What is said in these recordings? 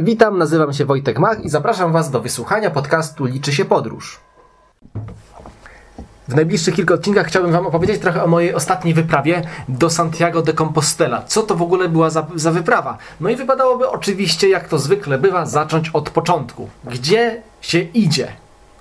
Witam, nazywam się Wojtek Mach i zapraszam Was do wysłuchania podcastu Liczy się podróż. W najbliższych kilku odcinkach chciałbym Wam opowiedzieć trochę o mojej ostatniej wyprawie do Santiago de Compostela. Co to w ogóle była za, za wyprawa? No i wypadałoby oczywiście, jak to zwykle bywa, zacząć od początku. Gdzie się idzie?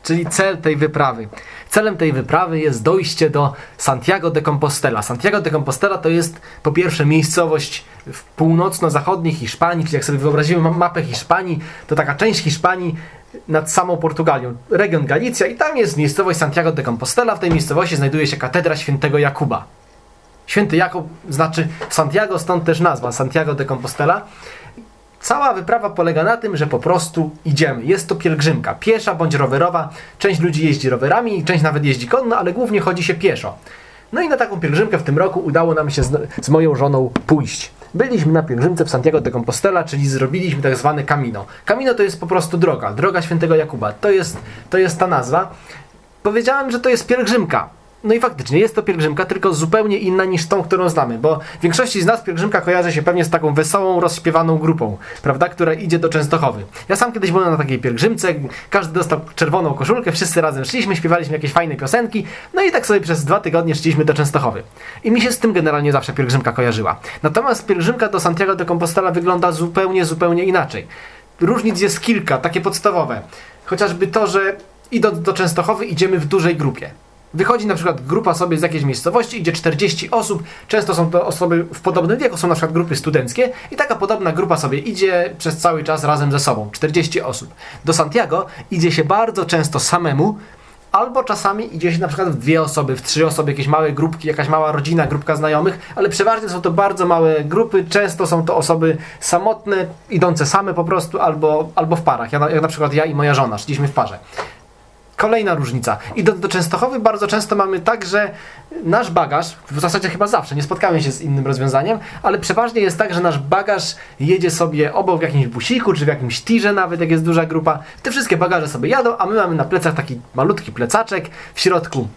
Czyli cel tej wyprawy. Celem tej wyprawy jest dojście do Santiago de Compostela. Santiago de Compostela to jest po pierwsze miejscowość w północno-zachodniej Hiszpanii, czyli jak sobie wyobrazimy ma- mapę Hiszpanii, to taka część Hiszpanii nad samą Portugalią, region Galicja i tam jest miejscowość Santiago de Compostela. W tej miejscowości znajduje się katedra świętego Jakuba. Święty Jakub znaczy Santiago, stąd też nazwa Santiago de Compostela. Cała wyprawa polega na tym, że po prostu idziemy. Jest to pielgrzymka, piesza bądź rowerowa. Część ludzi jeździ rowerami, część nawet jeździ konno, ale głównie chodzi się pieszo. No i na taką pielgrzymkę w tym roku udało nam się z, z moją żoną pójść. Byliśmy na pielgrzymce w Santiago de Compostela, czyli zrobiliśmy tak zwane Camino. Camino to jest po prostu droga, droga świętego Jakuba. To jest, to jest ta nazwa. Powiedziałem, że to jest pielgrzymka. No i faktycznie jest to pielgrzymka, tylko zupełnie inna niż tą, którą znamy, bo większości z nas pielgrzymka kojarzy się pewnie z taką wesołą, rozśpiewaną grupą, prawda, która idzie do Częstochowy. Ja sam kiedyś byłem na takiej pielgrzymce, każdy dostał czerwoną koszulkę, wszyscy razem szliśmy, śpiewaliśmy jakieś fajne piosenki, no i tak sobie przez dwa tygodnie szliśmy do Częstochowy. I mi się z tym generalnie zawsze pielgrzymka kojarzyła. Natomiast pielgrzymka do Santiago de Compostela wygląda zupełnie, zupełnie inaczej. Różnic jest kilka, takie podstawowe. Chociażby to, że idąc do Częstochowy idziemy w dużej grupie. Wychodzi na przykład grupa sobie z jakiejś miejscowości, idzie 40 osób, często są to osoby w podobnym wieku, są na przykład grupy studenckie i taka podobna grupa sobie idzie przez cały czas razem ze sobą, 40 osób. Do Santiago idzie się bardzo często samemu, albo czasami idzie się na przykład w dwie osoby, w trzy osoby, jakieś małe grupki, jakaś mała rodzina, grupka znajomych, ale przeważnie są to bardzo małe grupy, często są to osoby samotne, idące same po prostu, albo, albo w parach, ja, jak na przykład ja i moja żona, szliśmy w parze. Kolejna różnica. Idąc do Częstochowy bardzo często mamy tak, że nasz bagaż, w zasadzie chyba zawsze, nie spotkałem się z innym rozwiązaniem, ale przeważnie jest tak, że nasz bagaż jedzie sobie obok w jakimś busiku, czy w jakimś tirze nawet, jak jest duża grupa. Te wszystkie bagaże sobie jadą, a my mamy na plecach taki malutki plecaczek, w środku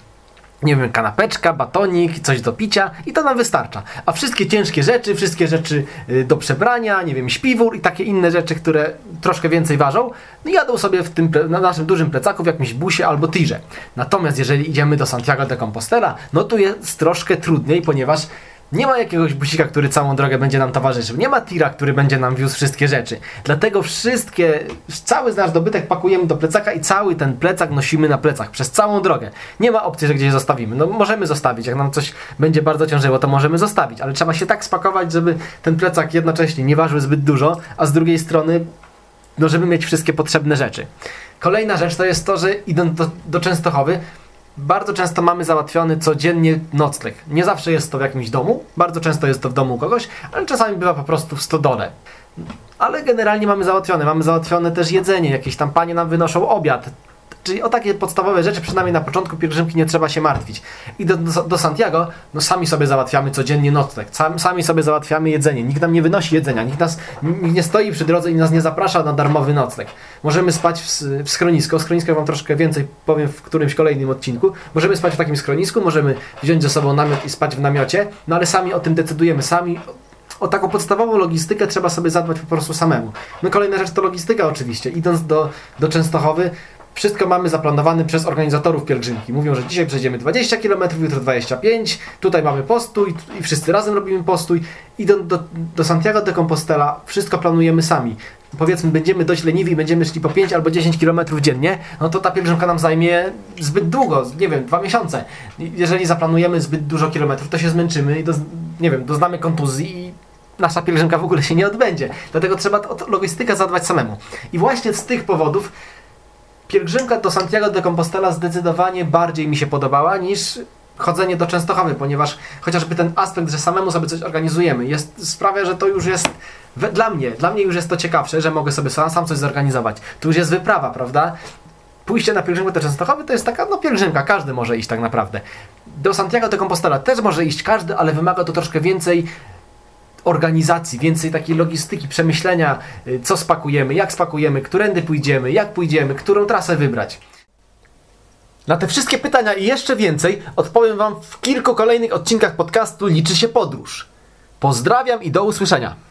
nie wiem, kanapeczka, batonik, coś do picia i to nam wystarcza. A wszystkie ciężkie rzeczy, wszystkie rzeczy y, do przebrania, nie wiem, śpiwór i takie inne rzeczy, które troszkę więcej ważą, no jadą sobie w tym, na naszym dużym plecaku w jakimś busie albo tirze. Natomiast jeżeli idziemy do Santiago de Compostela, no tu jest troszkę trudniej, ponieważ nie ma jakiegoś busika, który całą drogę będzie nam towarzyszył. Nie ma tira, który będzie nam wiózł wszystkie rzeczy. Dlatego wszystkie, cały nasz dobytek pakujemy do plecaka i cały ten plecak nosimy na plecach przez całą drogę. Nie ma opcji, że gdzieś zostawimy. No możemy zostawić, jak nam coś będzie bardzo ciążyło, to możemy zostawić, ale trzeba się tak spakować, żeby ten plecak jednocześnie nie ważył zbyt dużo, a z drugiej strony no żeby mieć wszystkie potrzebne rzeczy. Kolejna rzecz to jest to, że idąc do, do Częstochowy, bardzo często mamy załatwiony codziennie nocleg. Nie zawsze jest to w jakimś domu, bardzo często jest to w domu kogoś, ale czasami bywa po prostu w stodole. Ale generalnie mamy załatwione. Mamy załatwione też jedzenie, jakieś tam panie nam wynoszą obiad. Czyli o takie podstawowe rzeczy, przynajmniej na początku pielgrzymki nie trzeba się martwić. I do, do, do Santiago, no sami sobie załatwiamy codziennie nocleg, sam, sami sobie załatwiamy jedzenie. Nikt nam nie wynosi jedzenia, nikt, nas, nikt nie stoi przy drodze i nas nie zaprasza na darmowy nocleg. Możemy spać w, w schronisku, o schronisku wam troszkę więcej powiem w którymś kolejnym odcinku. Możemy spać w takim schronisku, możemy wziąć ze sobą namiot i spać w namiocie, no ale sami o tym decydujemy, sami o taką podstawową logistykę trzeba sobie zadbać po prostu samemu. No kolejna rzecz to logistyka oczywiście. Idąc do, do Częstochowy, wszystko mamy zaplanowane przez organizatorów pielgrzymki. Mówią, że dzisiaj przejdziemy 20 km, jutro 25, tutaj mamy postój i wszyscy razem robimy postój. Idąc do, do Santiago de Compostela, wszystko planujemy sami. Powiedzmy, będziemy dość leniwi i będziemy szli po 5 albo 10 km dziennie, no to ta pielgrzymka nam zajmie zbyt długo, nie wiem, dwa miesiące. Jeżeli zaplanujemy zbyt dużo kilometrów, to się zmęczymy i do, nie wiem, doznamy kontuzji i nasza pielgrzymka w ogóle się nie odbędzie. Dlatego trzeba o logistykę zadbać samemu. I właśnie z tych powodów pielgrzymka do Santiago de Compostela zdecydowanie bardziej mi się podobała niż chodzenie do Częstochowy, ponieważ chociażby ten aspekt, że samemu sobie coś organizujemy, jest, sprawia, że to już jest we, dla mnie, dla mnie już jest to ciekawsze, że mogę sobie sam, sam coś zorganizować. To już jest wyprawa, prawda? Pójście na pielgrzymkę do Częstochowy to jest taka, no pielgrzymka, każdy może iść tak naprawdę. Do Santiago de Compostela też może iść każdy, ale wymaga to troszkę więcej organizacji, więcej takiej logistyki, przemyślenia, y, co spakujemy, jak spakujemy, którędy pójdziemy, jak pójdziemy, którą trasę wybrać. Na te wszystkie pytania i jeszcze więcej odpowiem Wam w kilku kolejnych odcinkach podcastu Liczy się podróż. Pozdrawiam i do usłyszenia.